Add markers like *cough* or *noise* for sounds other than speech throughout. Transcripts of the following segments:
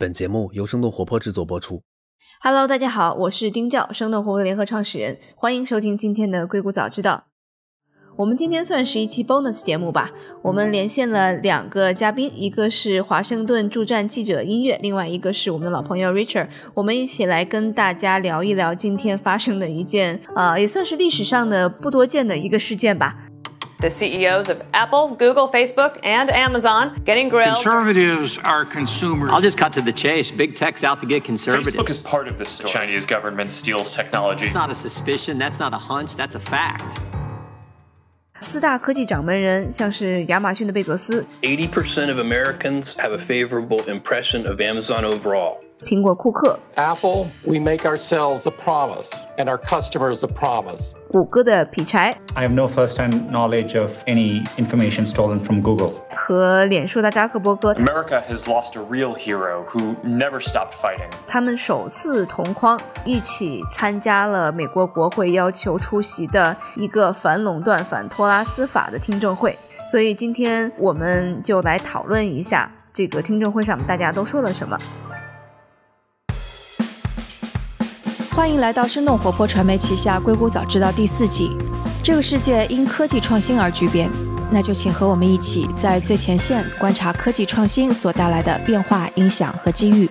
本节目由生动活泼制作播出。Hello，大家好，我是丁教，生动活泼联合创始人，欢迎收听今天的硅谷早知道。我们今天算是一期 bonus 节目吧，我们连线了两个嘉宾，一个是华盛顿驻站记者音乐，另外一个是我们的老朋友 Richard，我们一起来跟大家聊一聊今天发生的一件，呃，也算是历史上的不多见的一个事件吧。The CEOs of Apple, Google, Facebook, and Amazon getting grilled. Conservatives are consumers. I'll just cut to the chase. Big tech's out to get conservatives. Facebook is part of this story. Chinese government steals technology. It's not a suspicion. That's not a hunch. That's a fact. 四大科技掌门人，像是亚马逊的贝佐斯80% of Americans have a favorable impression of Amazon overall. 苹果库克、Apple, we make ourselves a promise and our customers a promise. 谷歌的劈柴 I have no first-hand knowledge of any information stolen from Google. 和脸书的扎克伯格，America has lost a real hero who never stopped fighting. 他们首次同框一起参加了美国国会要求出席的一个反垄断、反托拉斯法的听证会。所以今天我们就来讨论一下这个听证会上大家都说了什么。欢迎来到生动活泼传媒旗下《硅谷早知道》第四季。这个世界因科技创新而巨变，那就请和我们一起在最前线观察科技创新所带来的变化、影响和机遇。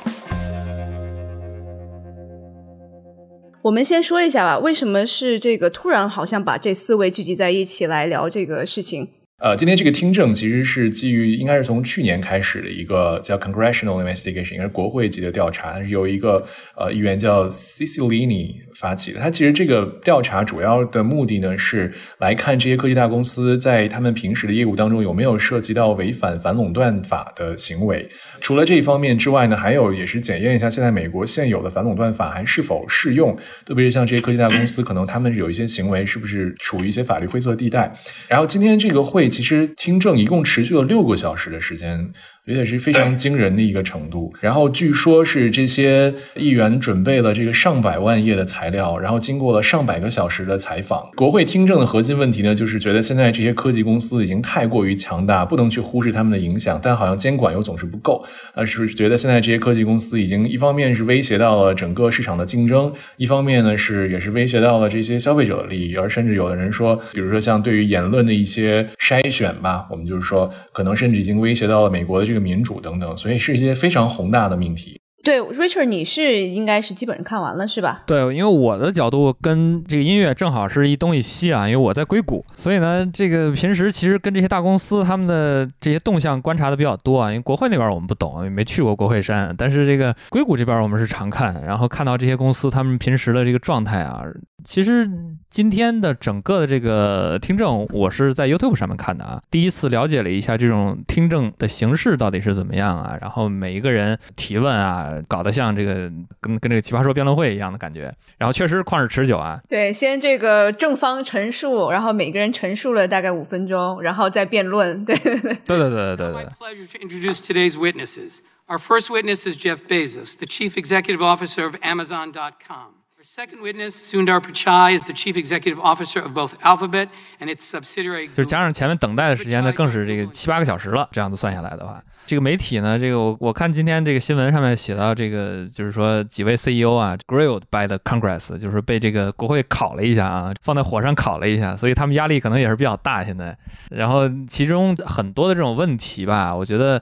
我们先说一下吧，为什么是这个突然好像把这四位聚集在一起来聊这个事情？呃，今天这个听证其实是基于应该是从去年开始的一个叫 Congressional Investigation，应该是国会级的调查，是由一个呃议员叫 Cicilline 发起的。他其实这个调查主要的目的呢是来看这些科技大公司在他们平时的业务当中有没有涉及到违反反垄断法的行为。除了这一方面之外呢，还有也是检验一下现在美国现有的反垄断法还是否适用，特别是像这些科技大公司，可能他们有一些行为是不是处于一些法律灰色地带。然后今天这个会。其实听证一共持续了六个小时的时间，而且是非常惊人的一个程度。然后据说是这些议员准备了这个上百万页的材料，然后经过了上百个小时的采访。国会听证的核心问题呢，就是觉得现在这些科技公司已经太过于强大，不能去忽视他们的影响，但好像监管又总是不够。啊是觉得现在这些科技公司已经一方面是威胁到了整个市场的竞争，一方面呢是也是威胁到了这些消费者的利益，而甚至有的人说，比如说像对于言论的一些筛选吧，我们就是说，可能甚至已经威胁到了美国的这个民主等等，所以是一些非常宏大的命题。对，Richard，你是应该是基本上看完了是吧？对，因为我的角度跟这个音乐正好是一东一西啊，因为我在硅谷，所以呢，这个平时其实跟这些大公司他们的这些动向观察的比较多啊。因为国会那边我们不懂，也没去过国会山，但是这个硅谷这边我们是常看，然后看到这些公司他们平时的这个状态啊。其实今天的整个的这个听证，我是在 YouTube 上面看的啊，第一次了解了一下这种听证的形式到底是怎么样啊，然后每一个人提问啊。搞得像这个跟跟这个奇葩说辩论会一样的感觉。然后确实旷日持久啊。对，先这个正方陈述，然后每个人陈述了大概五分钟，然后再辩论。对对对对对对。My pleasure to introduce today's witnesses. Our first witness is Jeff Bezos, the chief executive officer of Amazon.com. Our second witness, Sundar Pichai, is the chief executive officer of both Alphabet and its subsidiary. 就加上前面等待的时间呢，更是这个七八个小时了。这样子算下来的话。这个媒体呢，这个我我看今天这个新闻上面写到，这个就是说几位 CEO 啊，grilled by the Congress，就是被这个国会烤了一下啊，放在火上烤了一下，所以他们压力可能也是比较大现在。然后其中很多的这种问题吧，我觉得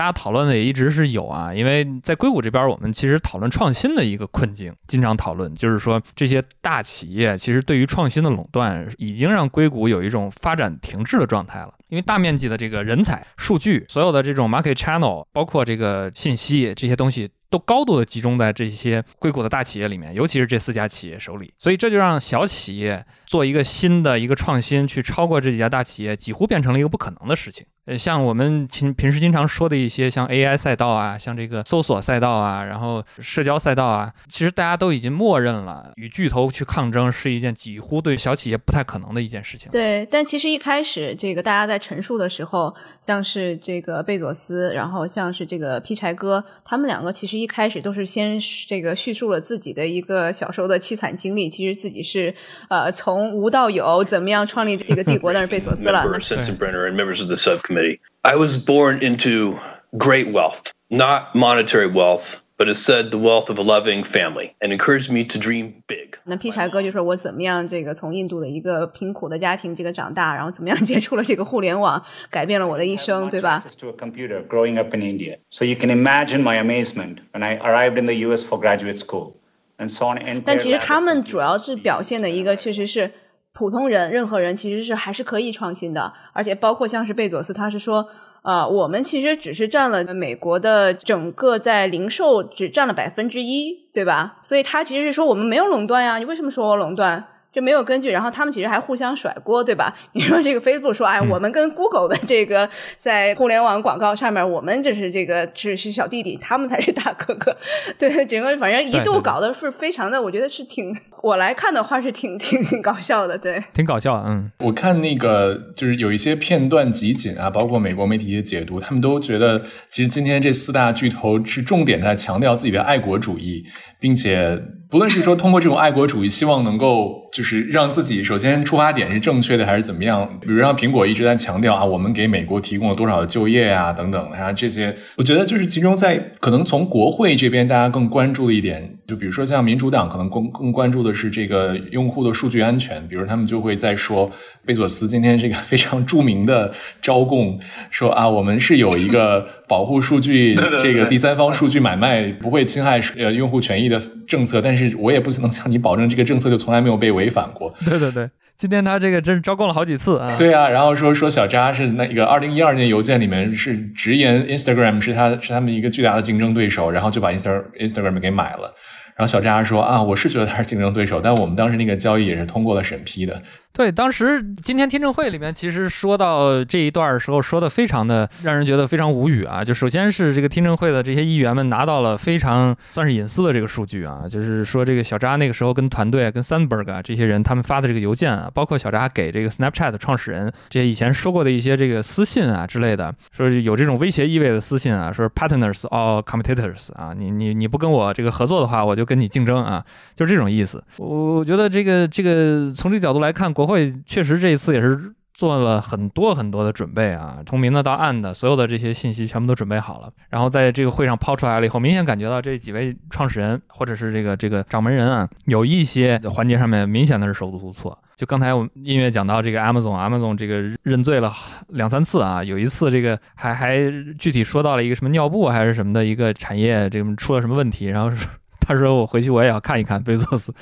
大家讨论的也一直是有啊，因为在硅谷这边，我们其实讨论创新的一个困境，经常讨论，就是说这些大企业其实对于创新的垄断，已经让硅谷有一种发展停滞的状态了。因为大面积的这个人才、数据，所有的这种 market channel，包括这个信息这些东西，都高度的集中在这些硅谷的大企业里面，尤其是这四家企业手里。所以这就让小企业做一个新的一个创新，去超过这几家大企业，几乎变成了一个不可能的事情。呃，像我们平平时经常说的一些像 AI 赛道啊，像这个搜索赛道啊，然后社交赛道啊，其实大家都已经默认了，与巨头去抗争是一件几乎对小企业不太可能的一件事情。对，但其实一开始这个大家在陈述的时候，像是这个贝佐斯，然后像是这个劈柴哥，他们两个其实一开始都是先这个叙述了自己的一个小时候的凄惨经历，其实自己是呃从无到有，怎么样创立这个帝国，但是贝索斯了。Member Sensenbrenner and members of the subcommittee. I was born into great wealth. not monetary wealth, but instead the wealth of a loving family, and encouraged me to dream big. 那劈柴哥就说：“我怎么样这个从印度的一个贫苦的家庭这个长大，然后怎么样接触了这个互联网，改变了我的一生，对吧 access to a computer growing up in India. So you can imagine my amazement when I arrived in the US for graduate school and saw an entire 但其实 lab 他 of 们主要是表现的一个，确实是普通人，任何人其实是还是可以创新的，而且包括像是贝佐斯，他是说， 啊，我们其实只是占了美国的整个在零售只占了百分之一，对吧？所以他其实是说我们没有垄断呀，你为什么说我垄断？就没有根据，然后他们其实还互相甩锅，对吧？*laughs* 你说这个 Facebook 说，哎，我们跟 Google 的这个在互联网广告上面，我们就是这个是是小弟弟，他们才是大哥哥，*laughs* 对，整个反正一度搞得是非常的，我觉得是挺，我来看的话是挺挺挺搞笑的，对。挺搞笑，嗯，我看那个就是有一些片段集锦啊，包括美国媒体的解读，他们都觉得其实今天这四大巨头是重点在强调自己的爱国主义，并且不论是说通过这种爱国主义，希望能够就是让自己首先出发点是正确的，还是怎么样？比如让苹果一直在强调啊，我们给美国提供了多少的就业啊等等，啊这些，我觉得就是其中在可能从国会这边大家更关注的一点，就比如说像民主党可能更更关注的是这个用户的数据安全，比如他们就会在说贝佐斯今天这个非常著名的招供，说啊，我们是有一个保护数据 *laughs* 这个第三方数据买卖不会侵害呃用户权益的政策，但是我也不能向你保证这个政策就从来没有被违反过。对对对，今天他这个真是招供了好几次啊。对啊，然后说说小扎是那个二零一二年邮件里面是直言 Instagram 是他是他们一个巨大的竞争对手，然后就把 Insta Instagram 给买了。然后小扎说啊，我是觉得他是竞争对手，但我们当时那个交易也是通过了审批的。对，当时今天听证会里面其实说到这一段的时候，说的非常的让人觉得非常无语啊。就首先是这个听证会的这些议员们拿到了非常算是隐私的这个数据啊，就是说这个小扎那个时候跟团队、跟 Sandberg 啊这些人他们发的这个邮件啊，包括小扎给这个 Snapchat 创始人这些以前说过的一些这个私信啊之类的，说有这种威胁意味的私信啊，说 partners or competitors 啊，你你你不跟我这个合作的话，我就跟你竞争啊，就是这种意思。我我觉得这个这个从这个角度来看，国会确实这一次也是做了很多很多的准备啊，从明的到暗的，所有的这些信息全部都准备好了，然后在这个会上抛出来了以后，明显感觉到这几位创始人或者是这个这个掌门人啊，有一些环节上面明显的是手足无措。就刚才我们音乐讲到这个 Amazon，Amazon 这个认罪了两三次啊，有一次这个还还具体说到了一个什么尿布还是什么的一个产业，这个出了什么问题，然后说他说我回去我也要看一看贝佐斯，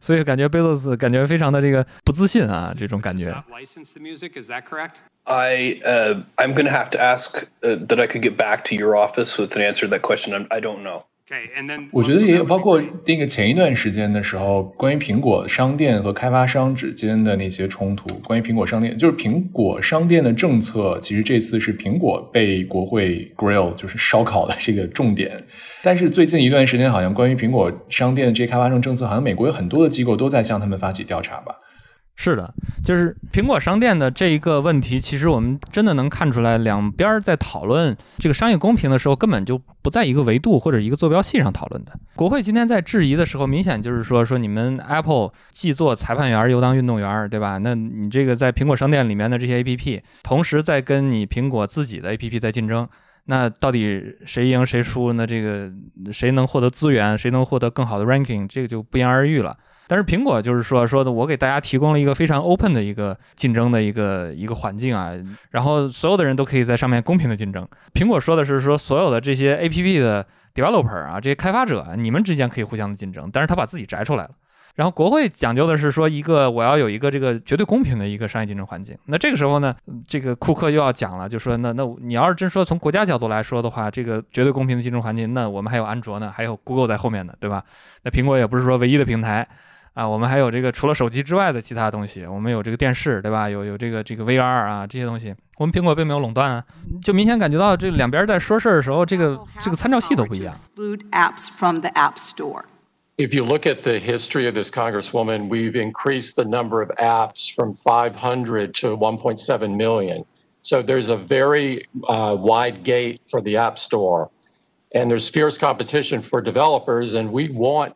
所以感觉贝佐斯感觉非常的这个不自信啊，这种感觉。Licensed the music, is that correct? I uh, I'm going to have to ask uh, that I could get back to your office with an answer to that question. I'm, I don't know. Okay, and then 我觉得也有包括那个前一段时间的时候，关于苹果商店和开发商之间的那些冲突。关于苹果商店，就是苹果商店的政策，其实这次是苹果被国会 grill，就是烧烤的这个重点。但是最近一段时间，好像关于苹果商店的这些开发商政策，好像美国有很多的机构都在向他们发起调查吧。是的，就是苹果商店的这一个问题，其实我们真的能看出来，两边在讨论这个商业公平的时候，根本就不在一个维度或者一个坐标系上讨论的。国会今天在质疑的时候，明显就是说，说你们 Apple 既做裁判员又当运动员，对吧？那你这个在苹果商店里面的这些 APP，同时在跟你苹果自己的 APP 在竞争。那到底谁赢谁输？那这个谁能获得资源，谁能获得更好的 ranking，这个就不言而喻了。但是苹果就是说说的，我给大家提供了一个非常 open 的一个竞争的一个一个环境啊，然后所有的人都可以在上面公平的竞争。苹果说的是说所有的这些 APP 的 developer 啊，这些开发者，你们之间可以互相的竞争，但是他把自己摘出来了。然后国会讲究的是说一个我要有一个这个绝对公平的一个商业竞争环境。那这个时候呢，这个库克又要讲了，就说那那你要是真说从国家角度来说的话，这个绝对公平的竞争环境，那我们还有安卓呢，还有 Google 在后面呢，对吧？那苹果也不是说唯一的平台啊，我们还有这个除了手机之外的其他东西，我们有这个电视，对吧？有有这个这个 VR 啊这些东西，我们苹果并没有垄断啊，就明显感觉到这两边在说事儿的时候，这个这个参照系都不一样。 exclude apps from the App Store. If you look at the history of this Congresswoman, we've increased the number of apps from 500 to 1.7 million. So there's a very uh, wide gate for the App Store. And there's fierce competition for developers, and we want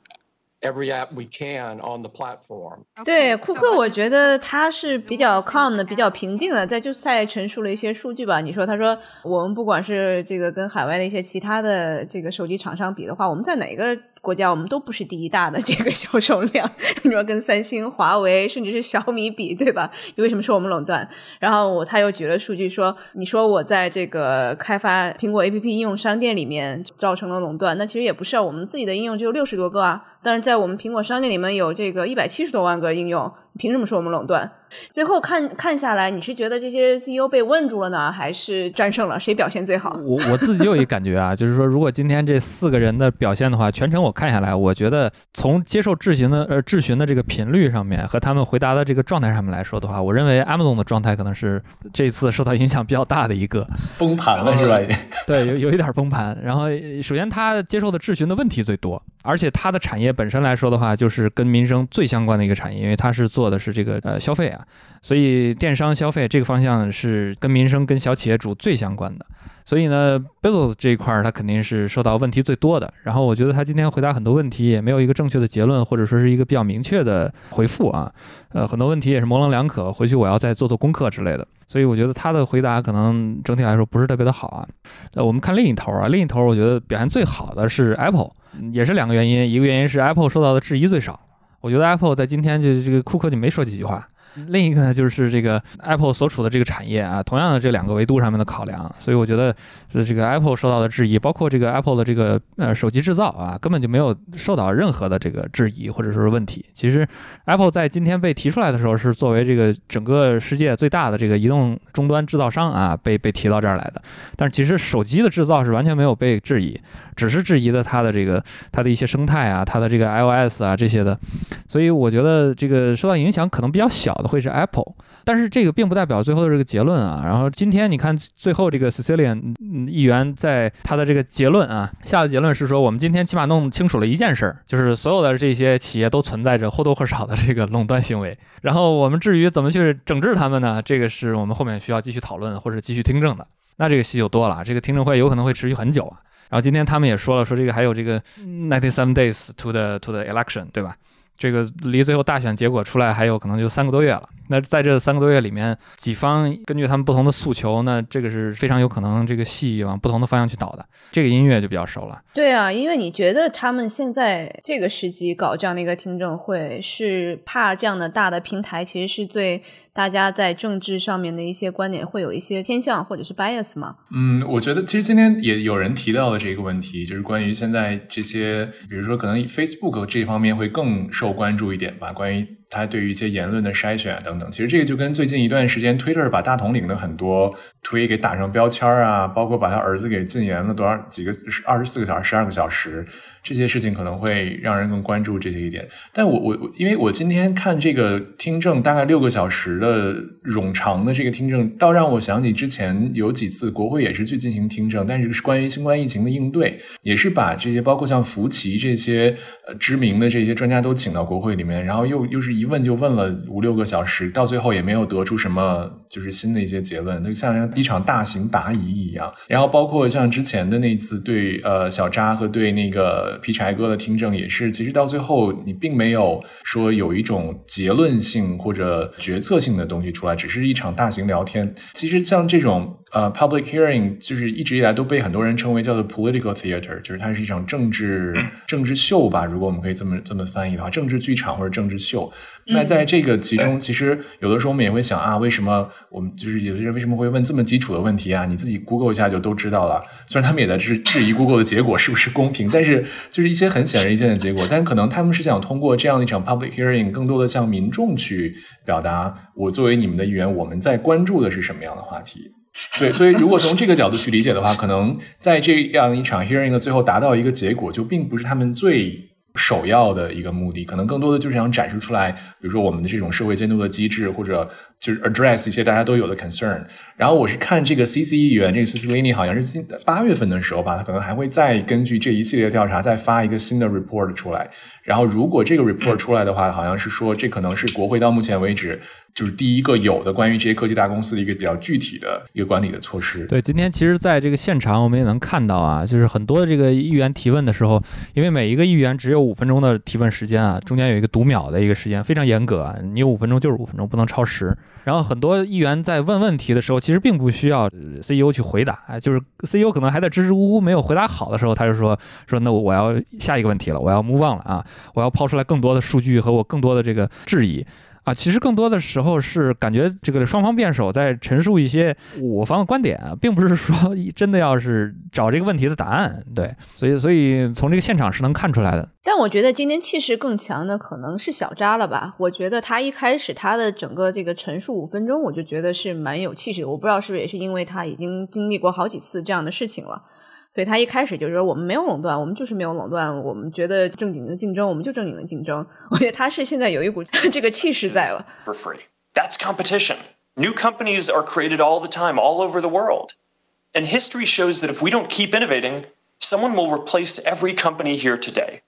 every app we can on the platform. 对库克，我觉得他是比较 calm 的，比较平静的，在就在陈述了一些数据吧。你说，他说我们不管是这个跟海外的一些其他的这个手机厂商比的话，我们在哪个国家我们都不是第一大的 *laughs* 这个销售量。你说跟三星、华为甚至是小米比，对吧？你为什么说我们垄断？然后我他又举了数据说，你说我在这个开发苹果 APP 应用商店里面造成了垄断，那其实也不是啊，我们自己的应用只有六十多个啊。但是在我们苹果商店里面有这个一百七十多万个应用，凭什么说我们垄断？最后看看下来，你是觉得这些 CEO 被问住了呢，还是战胜了？谁表现最好？我我自己有一感觉啊，就是说，如果今天这四个人的表现的话，全程我看下来，我觉得从接受质询的呃质询的这个频率上面和他们回答的这个状态上面来说的话，我认为 Amazon 的状态可能是这次受到影响比较大的一个崩盘了，是吧？对，有有一点崩盘。然后首先他接受的质询的问题最多，而且它的产业本身来说的话，就是跟民生最相关的一个产业，因为它是做的是这个呃消费啊，所以电商消费这个方向是跟民生跟小企业主最相关的。所以呢，Bezos 这一块儿它肯定是受到问题最多的。然后我觉得他今天回答很多问题也没有一个正确的结论，或者说是一个比较明确的回复啊。呃，很多问题也是模棱两可，回去我要再做做功课之类的。所以我觉得他的回答可能整体来说不是特别的好啊。呃，我们看另一头啊，另一头我觉得表现最好的是 Apple，也是两个原因，一个原因是 Apple 受到的质疑最少。我觉得 Apple 在今天就这个库克就没说几句话。另一个呢，就是这个 Apple 所处的这个产业啊，同样的这两个维度上面的考量，所以我觉得这个 Apple 受到的质疑，包括这个 Apple 的这个呃手机制造啊，根本就没有受到任何的这个质疑或者说是问题。其实 Apple 在今天被提出来的时候，是作为这个整个世界最大的这个移动终端制造商啊，被被提到这儿来的。但是其实手机的制造是完全没有被质疑，只是质疑的它的这个它的一些生态啊，它的这个 iOS 啊这些的。所以我觉得这个受到影响可能比较小。会是 Apple，但是这个并不代表最后的这个结论啊。然后今天你看最后这个 Sicilian 议员在他的这个结论啊下的结论是说，我们今天起码弄清楚了一件事儿，就是所有的这些企业都存在着或多或少的这个垄断行为。然后我们至于怎么去整治他们呢？这个是我们后面需要继续讨论或者继续听证的。那这个戏就多了，这个听证会有可能会持续很久啊。然后今天他们也说了，说这个还有这个 ninety seven days to the to the election，对吧？这个离最后大选结果出来还有可能就三个多月了。那在这三个多月里面，几方根据他们不同的诉求，那这个是非常有可能这个戏往不同的方向去导的。这个音乐就比较熟了。对啊，因为你觉得他们现在这个时机搞这样的一个听证会，是怕这样的大的平台其实是对大家在政治上面的一些观点会有一些偏向或者是 bias 吗？嗯，我觉得其实今天也有人提到了这个问题，就是关于现在这些，比如说可能 Facebook 这方面会更受关注一点吧，关于他对于一些言论的筛选等等。其实这个就跟最近一段时间，Twitter 把大统领的很多推给打上标签啊，包括把他儿子给禁言了多少几个二十四个小时、十二个小时。这些事情可能会让人更关注这些一点，但我我我因为我今天看这个听证大概六个小时的冗长的这个听证，倒让我想起之前有几次国会也是去进行听证，但是是关于新冠疫情的应对，也是把这些包括像福奇这些知名的这些专家都请到国会里面，然后又又是一问就问了五六个小时，到最后也没有得出什么就是新的一些结论，就像一场大型答疑一样。然后包括像之前的那一次对呃小扎和对那个。劈柴哥的听证也是，其实到最后你并没有说有一种结论性或者决策性的东西出来，只是一场大型聊天。其实像这种呃 public hearing，就是一直以来都被很多人称为叫做 political theater，就是它是一场政治政治秀吧。如果我们可以这么这么翻译的话，政治剧场或者政治秀。那在这个其中，其实有的时候我们也会想啊，为什么我们就是有的人为什么会问这么基础的问题啊？你自己 Google 一下就都知道了。虽然他们也在质质疑 Google 的结果是不是公平，但是就是一些很显而易见的结果。但可能他们是想通过这样的一场 public hearing，更多的向民众去表达，我作为你们的一员，我们在关注的是什么样的话题。对，所以如果从这个角度去理解的话，可能在这样一场 hearing 的最后达到一个结果，就并不是他们最。首要的一个目的，可能更多的就是想展示出来，比如说我们的这种社会监督的机制，或者就是 address 一些大家都有的 concern。然后我是看这个 CC 议员，这个 c c l i n i 好像是今八月份的时候吧，他可能还会再根据这一系列调查再发一个新的 report 出来。然后如果这个 report 出来的话，好像是说这可能是国会到目前为止就是第一个有的关于这些科技大公司的一个比较具体的一个管理的措施。对，今天其实在这个现场，我们也能看到啊，就是很多的这个议员提问的时候，因为每一个议员只有五分钟的提问时间啊，中间有一个读秒的一个时间，非常严格啊，你有五分钟就是五分钟，不能超时。然后很多议员在问问题的时候，其实并不需要 CEO 去回答，哎，就是 CEO 可能还在支支吾吾没有回答好的时候，他就说说那我要下一个问题了，我要 move on 了啊，我要抛出来更多的数据和我更多的这个质疑。啊，其实更多的时候是感觉这个双方辩手在陈述一些我方的观点啊，并不是说真的要是找这个问题的答案。对，所以所以从这个现场是能看出来的。但我觉得今天气势更强的可能是小扎了吧？我觉得他一开始他的整个这个陈述五分钟，我就觉得是蛮有气势的。我不知道是不是也是因为他已经经历过好几次这样的事情了。所以他一开始就说我们没有垄断，我们就是没有垄断，我们觉得正经的竞争，我们就正经的竞争。我觉得他是现在有一股这个气势在了。For free, *laughs* *laughs* that's competition. New companies are created all the time, all over the world, and history shows that if we don't keep innovating, someone will replace every company here today.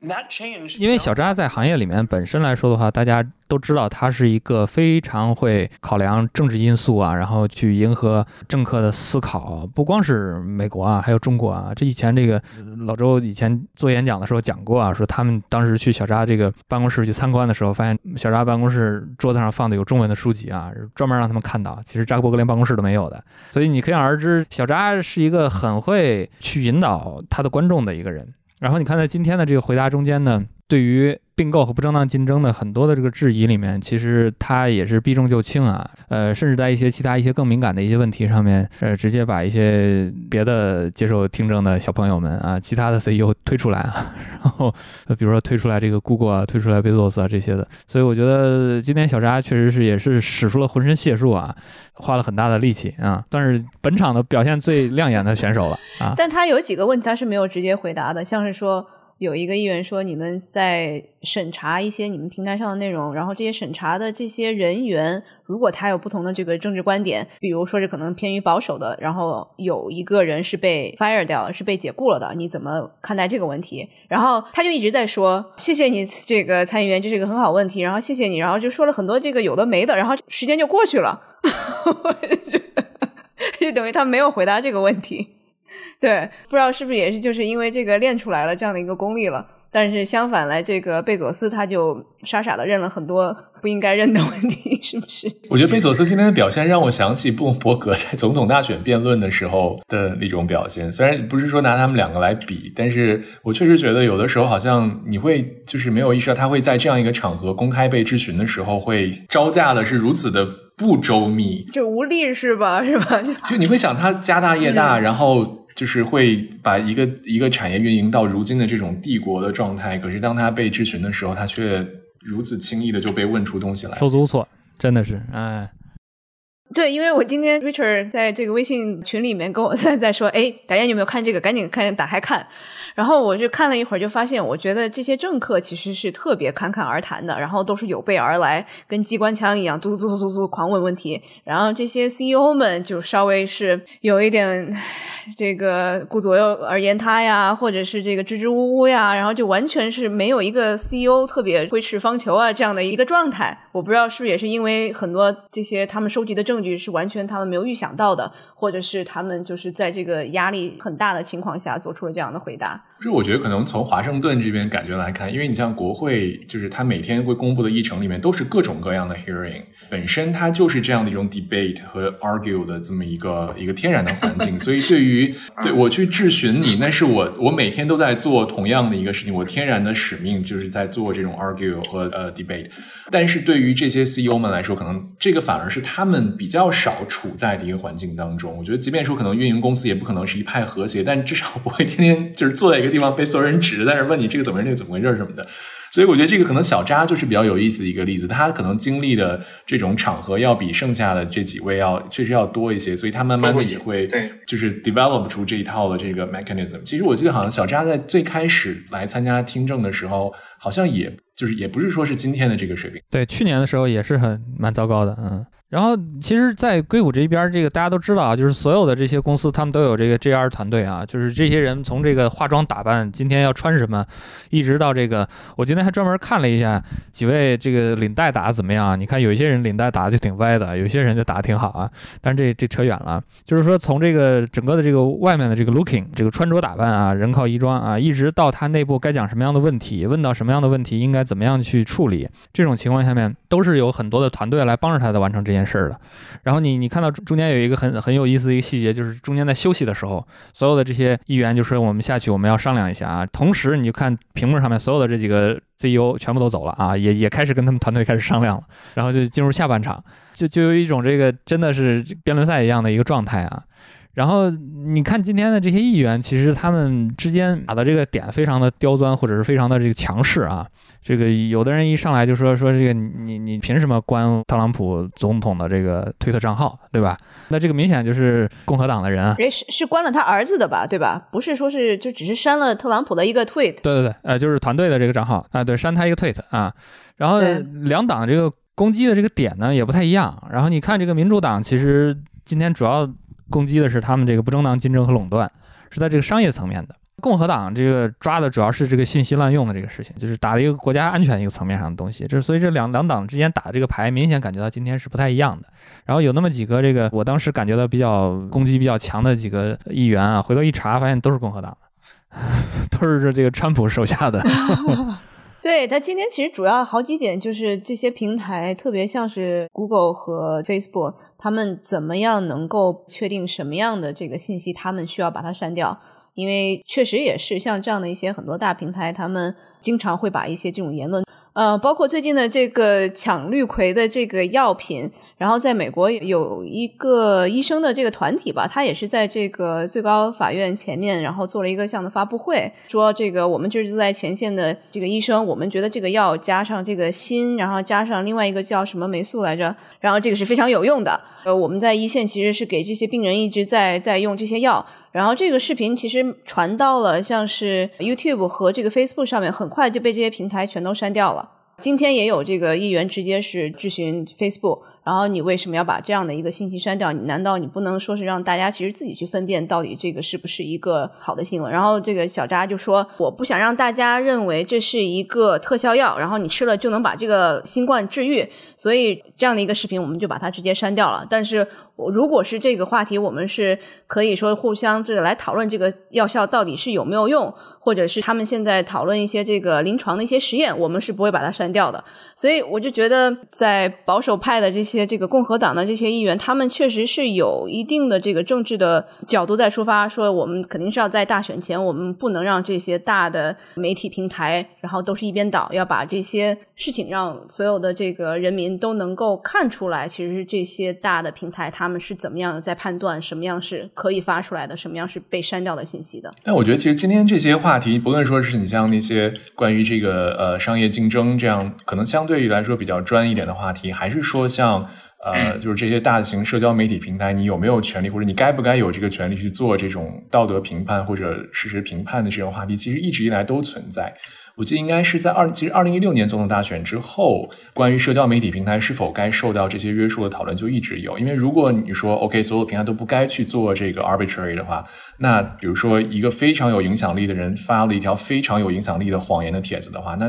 That change. 因为小扎在行业里面本身来说的话，大家都知道他是一个非常会考量政治因素啊，然后去迎合政客的思考。不光是美国啊，还有中国啊。这以前这个老周以前做演讲的时候讲过啊，说他们当时去小扎这个办公室去参观的时候，发现小扎办公室桌子上放的有中文的书籍啊，专门让他们看到。其实扎克伯格连办公室都没有的。所以你可想而知，小扎是一个很会去引导他的观众的一个人。然后你看，在今天的这个回答中间呢，对于并购和不正当竞争的很多的这个质疑里面，其实他也是避重就轻啊，呃，甚至在一些其他一些更敏感的一些问题上面，呃，直接把一些别的接受听证的小朋友们啊，其他的 CEO 推出来啊，*laughs* 然后比如说推出来这个 Google 啊，推出来 Bezos 啊这些的，所以我觉得今天小扎确实是也是使出了浑身解数啊，花了很大的力气啊，但是本场的表现最亮眼的选手了啊。但他有几个问题他是没有直接回答的，像是说。有一个议员说，你们在审查一些你们平台上的内容，然后这些审查的这些人员，如果他有不同的这个政治观点，比如说是可能偏于保守的，然后有一个人是被 fire 掉了，是被解雇了的，你怎么看待这个问题？然后他就一直在说，谢谢你这个参议员，这是一个很好问题，然后谢谢你，然后就说了很多这个有的没的，然后时间就过去了，*laughs* 就等于他没有回答这个问题。*laughs* 对，不知道是不是也是就是因为这个练出来了这样的一个功力了，但是相反来，这个贝佐斯他就傻傻的认了很多不应该认的问题，*laughs* 是不是？我觉得贝佐斯今天的表现让我想起布隆伯格在总统大选辩论的时候的那种表现。虽然不是说拿他们两个来比，但是我确实觉得有的时候好像你会就是没有意识到他会在这样一个场合公开被质询的时候会招架的是如此的不周密，就无力是吧？*laughs* 是吧？就你会想他家大业大，然后。就是会把一个一个产业运营到如今的这种帝国的状态，可是当他被质询的时候，他却如此轻易的就被问出东西来，手足错，真的是，哎，对，因为我今天 Richard 在这个微信群里面跟我 *laughs* 在在说，哎，大家有没有看这个？赶紧看，打开看。然后我就看了一会儿，就发现，我觉得这些政客其实是特别侃侃而谈的，然后都是有备而来，跟机关枪一样，嘟嘟嘟嘟嘟狂问问题。然后这些 CEO 们就稍微是有一点这个顾左右而言他呀，或者是这个支支吾吾呀，然后就完全是没有一个 CEO 特别挥斥方遒啊这样的一个状态。我不知道是不是也是因为很多这些他们收集的证据是完全他们没有预想到的，或者是他们就是在这个压力很大的情况下做出了这样的回答。不是，我觉得可能从华盛顿这边感觉来看，因为你像国会，就是它每天会公布的议程里面都是各种各样的 hearing，本身它就是这样的一种 debate 和 argue 的这么一个一个天然的环境，*laughs* 所以对于对我去质询你，那是我我每天都在做同样的一个事情，我天然的使命就是在做这种 argue 和呃 debate。但是对于这些 CEO 们来说，可能这个反而是他们比较少处在的一个环境当中。我觉得，即便说可能运营公司也不可能是一派和谐，但至少不会天天就是坐在一个。地方被所有人指着在那问你这个怎么回事，那个怎么回事什么的，所以我觉得这个可能小扎就是比较有意思的一个例子，他可能经历的这种场合要比剩下的这几位要确实要多一些，所以他慢慢的也会就是 develop 出这一套的这个 mechanism。其实我记得好像小扎在最开始来参加听证的时候，好像也就是也不是说是今天的这个水平，对，去年的时候也是很蛮糟糕的，嗯。然后，其实，在硅谷这边，这个大家都知道啊，就是所有的这些公司，他们都有这个 JR 团队啊，就是这些人从这个化妆打扮，今天要穿什么，一直到这个，我今天还专门看了一下几位这个领带打的怎么样啊。你看，有一些人领带打的就挺歪的，有些人就打的挺好啊。但是这这扯远了，就是说从这个整个的这个外面的这个 looking，这个穿着打扮啊，人靠衣装啊，一直到他内部该讲什么样的问题，问到什么样的问题，应该怎么样去处理，这种情况下面都是有很多的团队来帮着他的完成这件。件事儿的，然后你你看到中间有一个很很有意思的一个细节，就是中间在休息的时候，所有的这些议员就说我们下去我们要商量一下啊。同时你就看屏幕上面所有的这几个 CEO 全部都走了啊，也也开始跟他们团队开始商量了，然后就进入下半场，就就有一种这个真的是辩论赛一样的一个状态啊。然后你看今天的这些议员，其实他们之间打的这个点非常的刁钻，或者是非常的这个强势啊。这个有的人一上来就说说这个你你凭什么关特朗普总统的这个推特账号，对吧？那这个明显就是共和党的人啊。是是关了他儿子的吧，对吧？不是说是就只是删了特朗普的一个 tweet。对对对，呃，就是团队的这个账号啊，对，删他一个 tweet 啊。然后两党这个攻击的这个点呢也不太一样。然后你看这个民主党其实今天主要。攻击的是他们这个不正当竞争和垄断，是在这个商业层面的。共和党这个抓的主要是这个信息滥用的这个事情，就是打了一个国家安全一个层面上的东西。这所以这两两党之间打的这个牌，明显感觉到今天是不太一样的。然后有那么几个这个我当时感觉到比较攻击比较强的几个议员啊，回头一查发现都是共和党的，都是这这个川普手下的。对他今天其实主要好几点就是这些平台，特别像是 Google 和 Facebook，他们怎么样能够确定什么样的这个信息，他们需要把它删掉？因为确实也是像这样的一些很多大平台，他们经常会把一些这种言论。呃，包括最近的这个抢绿葵的这个药品，然后在美国有一个医生的这个团体吧，他也是在这个最高法院前面，然后做了一个这样的发布会，说这个我们就是在前线的这个医生，我们觉得这个药加上这个锌，然后加上另外一个叫什么霉素来着，然后这个是非常有用的。呃，我们在一线其实是给这些病人一直在在用这些药，然后这个视频其实传到了像是 YouTube 和这个 Facebook 上面，很快就被这些平台全都删掉了。今天也有这个议员直接是质询 Facebook。然后你为什么要把这样的一个信息删掉？你难道你不能说是让大家其实自己去分辨到底这个是不是一个好的新闻？然后这个小扎就说：“我不想让大家认为这是一个特效药，然后你吃了就能把这个新冠治愈。”所以这样的一个视频我们就把它直接删掉了。但是如果是这个话题，我们是可以说互相这个来讨论这个药效到底是有没有用，或者是他们现在讨论一些这个临床的一些实验，我们是不会把它删掉的。所以我就觉得在保守派的这些。这个共和党的这些议员，他们确实是有一定的这个政治的角度在出发，说我们肯定是要在大选前，我们不能让这些大的媒体平台，然后都是一边倒，要把这些事情让所有的这个人民都能够看出来，其实是这些大的平台他们是怎么样在判断什么样是可以发出来的，什么样是被删掉的信息的。但我觉得，其实今天这些话题，不论说是你像那些关于这个呃商业竞争这样，可能相对于来说比较专一点的话题，还是说像。呃，就是这些大型社交媒体平台，你有没有权利，或者你该不该有这个权利去做这种道德评判或者事实评判的这种话题，其实一直以来都存在。我记得应该是在二，其实二零一六年总统大选之后，关于社交媒体平台是否该受到这些约束的讨论就一直有。因为如果你说 OK，所有平台都不该去做这个 arbitrary 的话，那比如说一个非常有影响力的人发了一条非常有影响力的谎言的帖子的话，那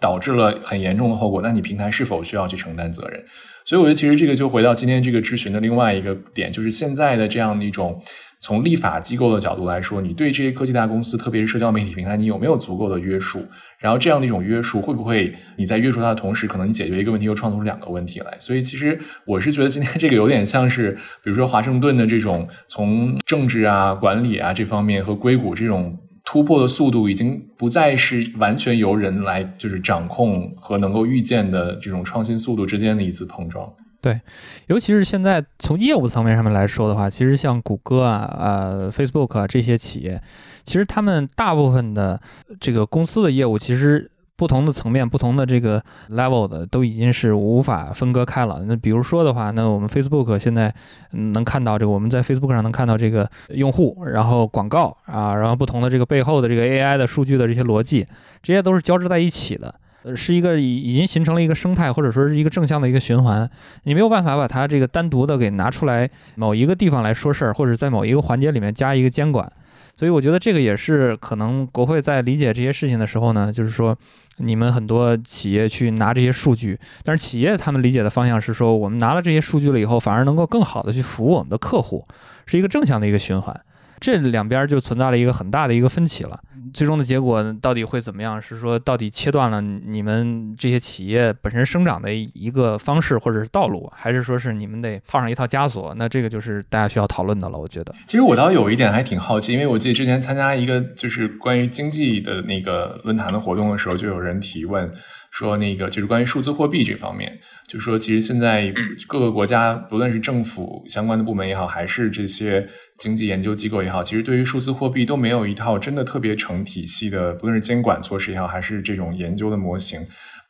导致了很严重的后果，那你平台是否需要去承担责任？所以我觉得，其实这个就回到今天这个咨询的另外一个点，就是现在的这样的一种从立法机构的角度来说，你对这些科技大公司，特别是社交媒体平台，你有没有足够的约束？然后这样的一种约束，会不会你在约束它的同时，可能你解决一个问题，又创造出两个问题来？所以，其实我是觉得今天这个有点像是，比如说华盛顿的这种从政治啊、管理啊这方面和硅谷这种。突破的速度已经不再是完全由人来就是掌控和能够预见的这种创新速度之间的一次碰撞。对，尤其是现在从业务层面上面来说的话，其实像谷歌啊、呃 Facebook 啊这些企业，其实他们大部分的这个公司的业务其实。不同的层面、不同的这个 level 的都已经是无法分割开了。那比如说的话，那我们 Facebook 现在能看到这个，我们在 Facebook 上能看到这个用户，然后广告啊，然后不同的这个背后的这个 AI 的数据的这些逻辑，这些都是交织在一起的。是一个已已经形成了一个生态，或者说是一个正向的一个循环。你没有办法把它这个单独的给拿出来某一个地方来说事儿，或者在某一个环节里面加一个监管。所以我觉得这个也是可能国会在理解这些事情的时候呢，就是说你们很多企业去拿这些数据，但是企业他们理解的方向是说，我们拿了这些数据了以后，反而能够更好的去服务我们的客户，是一个正向的一个循环。这两边就存在了一个很大的一个分歧了。最终的结果到底会怎么样？是说到底切断了你们这些企业本身生长的一个方式或者是道路，还是说是你们得套上一套枷锁？那这个就是大家需要讨论的了。我觉得，其实我倒有一点还挺好奇，因为我记得之前参加一个就是关于经济的那个论坛的活动的时候，就有人提问。说那个就是关于数字货币这方面，就说其实现在各个国家，不论是政府相关的部门也好，还是这些经济研究机构也好，其实对于数字货币都没有一套真的特别成成体系的，不论是监管措施也好，还是这种研究的模型。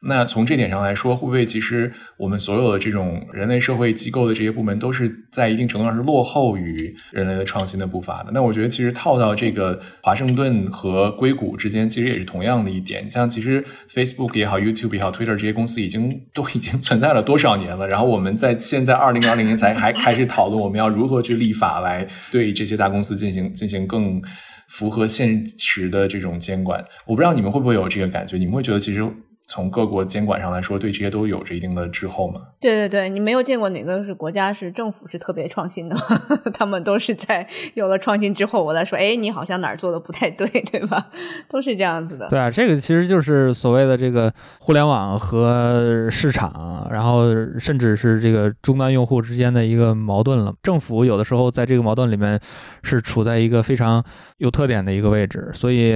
那从这点上来说，会不会其实我们所有的这种人类社会机构的这些部门，都是在一定程度上是落后于人类的创新的步伐的？那我觉得，其实套到这个华盛顿和硅谷之间，其实也是同样的一点。像其实 Facebook 也好，YouTube 也好，Twitter 这些公司已经都已经存在了多少年了？然后我们在现在二零二零年才还开始讨论我们要如何去立法来对这些大公司进行进行更符合现实的这种监管。我不知道你们会不会有这个感觉？你们会觉得其实？从各国监管上来说，对这些都有着一定的滞后吗？对对对，你没有见过哪个是国家是政府是特别创新的，*laughs* 他们都是在有了创新之后，我再说，哎，你好像哪儿做的不太对，对吧？都是这样子的。对啊，这个其实就是所谓的这个互联网和市场，然后甚至是这个终端用户之间的一个矛盾了。政府有的时候在这个矛盾里面是处在一个非常有特点的一个位置，所以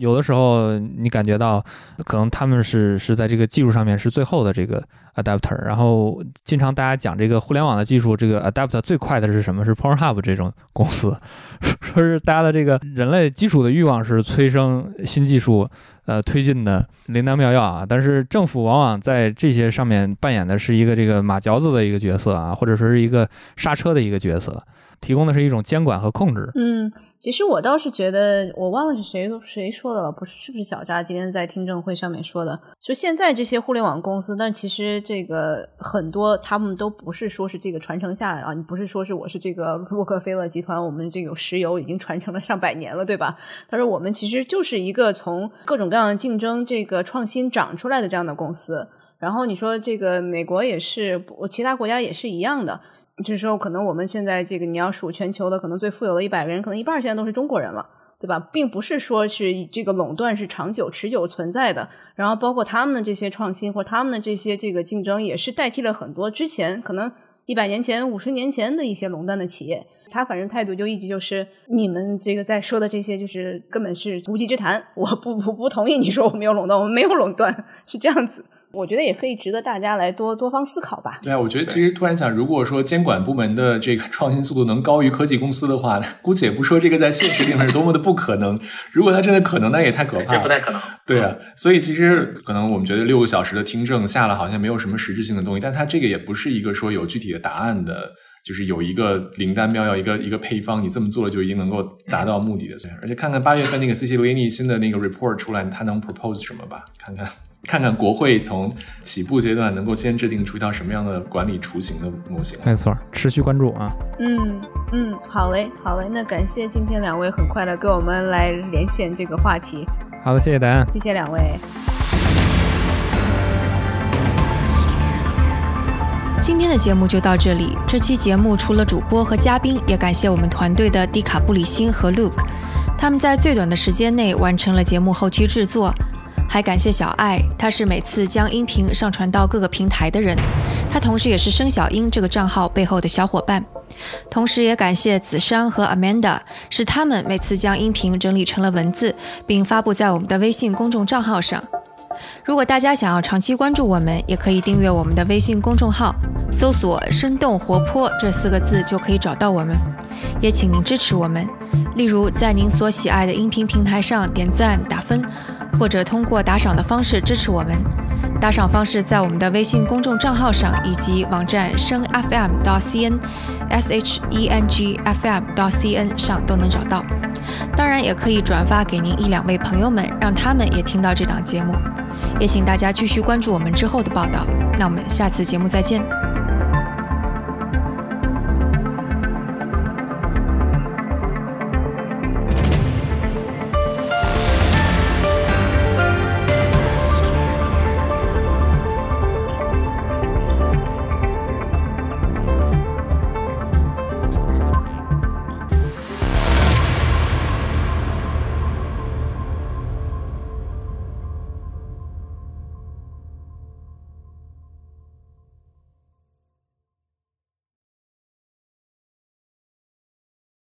有的时候你感觉到可能他们是。是在这个技术上面是最后的这个 adapter，然后经常大家讲这个互联网的技术，这个 adapter 最快的是什么？是 Pornhub 这种公司，*laughs* 说是大家的这个人类基础的欲望是催生新技术，呃，推进的灵丹妙药啊。但是政府往往在这些上面扮演的是一个这个马嚼子的一个角色啊，或者说是一个刹车的一个角色。提供的是一种监管和控制。嗯，其实我倒是觉得，我忘了是谁谁说的了，不是是不是小扎今天在听证会上面说的？就现在这些互联网公司，但其实这个很多他们都不是说是这个传承下来啊，你不是说是我是这个 *laughs* 洛克菲勒集团，我们这个石油已经传承了上百年了，对吧？他说我们其实就是一个从各种各样的竞争这个创新长出来的这样的公司。然后你说这个美国也是，其他国家也是一样的。就是说，可能我们现在这个你要数全球的可能最富有的一百个人，可能一半现在都是中国人了，对吧？并不是说是这个垄断是长久持久存在的。然后包括他们的这些创新或他们的这些这个竞争，也是代替了很多之前可能一百年前、五十年前的一些垄断的企业。他反正态度就一直就是你们这个在说的这些，就是根本是无稽之谈。我不不不同意你说我们有垄断，我们没有垄断，是这样子。我觉得也可以值得大家来多多方思考吧。对啊，我觉得其实突然想，如果说监管部门的这个创新速度能高于科技公司的话，姑且不说这个在现实里面是多么的不可能。如果它真的可能，那也太可怕了。不太可能。对啊，所以其实可能我们觉得六个小时的听证下来，好像没有什么实质性的东西，但它这个也不是一个说有具体的答案的。就是有一个灵丹妙药，一个一个配方，你这么做了就已经能够达到目的的。而且看看八月份那个 C C Lini 新的那个 report 出来，他能 propose 什么吧？看看看看国会从起步阶段能够先制定出一套什么样的管理雏形的模型。没错，持续关注啊。嗯嗯，好嘞好嘞，那感谢今天两位很快的跟我们来连线这个话题。好的，谢谢大家，谢谢两位。今天的节目就到这里。这期节目除了主播和嘉宾，也感谢我们团队的迪卡布里辛和 Luke，他们在最短的时间内完成了节目后期制作。还感谢小爱，他是每次将音频上传到各个平台的人，他同时也是生小英这个账号背后的小伙伴。同时也感谢子珊和 Amanda，是他们每次将音频整理成了文字，并发布在我们的微信公众账号上。如果大家想要长期关注我们，也可以订阅我们的微信公众号，搜索“生动活泼”这四个字就可以找到我们。也请您支持我们，例如在您所喜爱的音频平台上点赞打分，或者通过打赏的方式支持我们。打赏方式在我们的微信公众账号上以及网站声 FM 到 CN，S H E N G F M 到 C N 上都能找到。当然，也可以转发给您一两位朋友们，让他们也听到这档节目。也请大家继续关注我们之后的报道。那我们下次节目再见。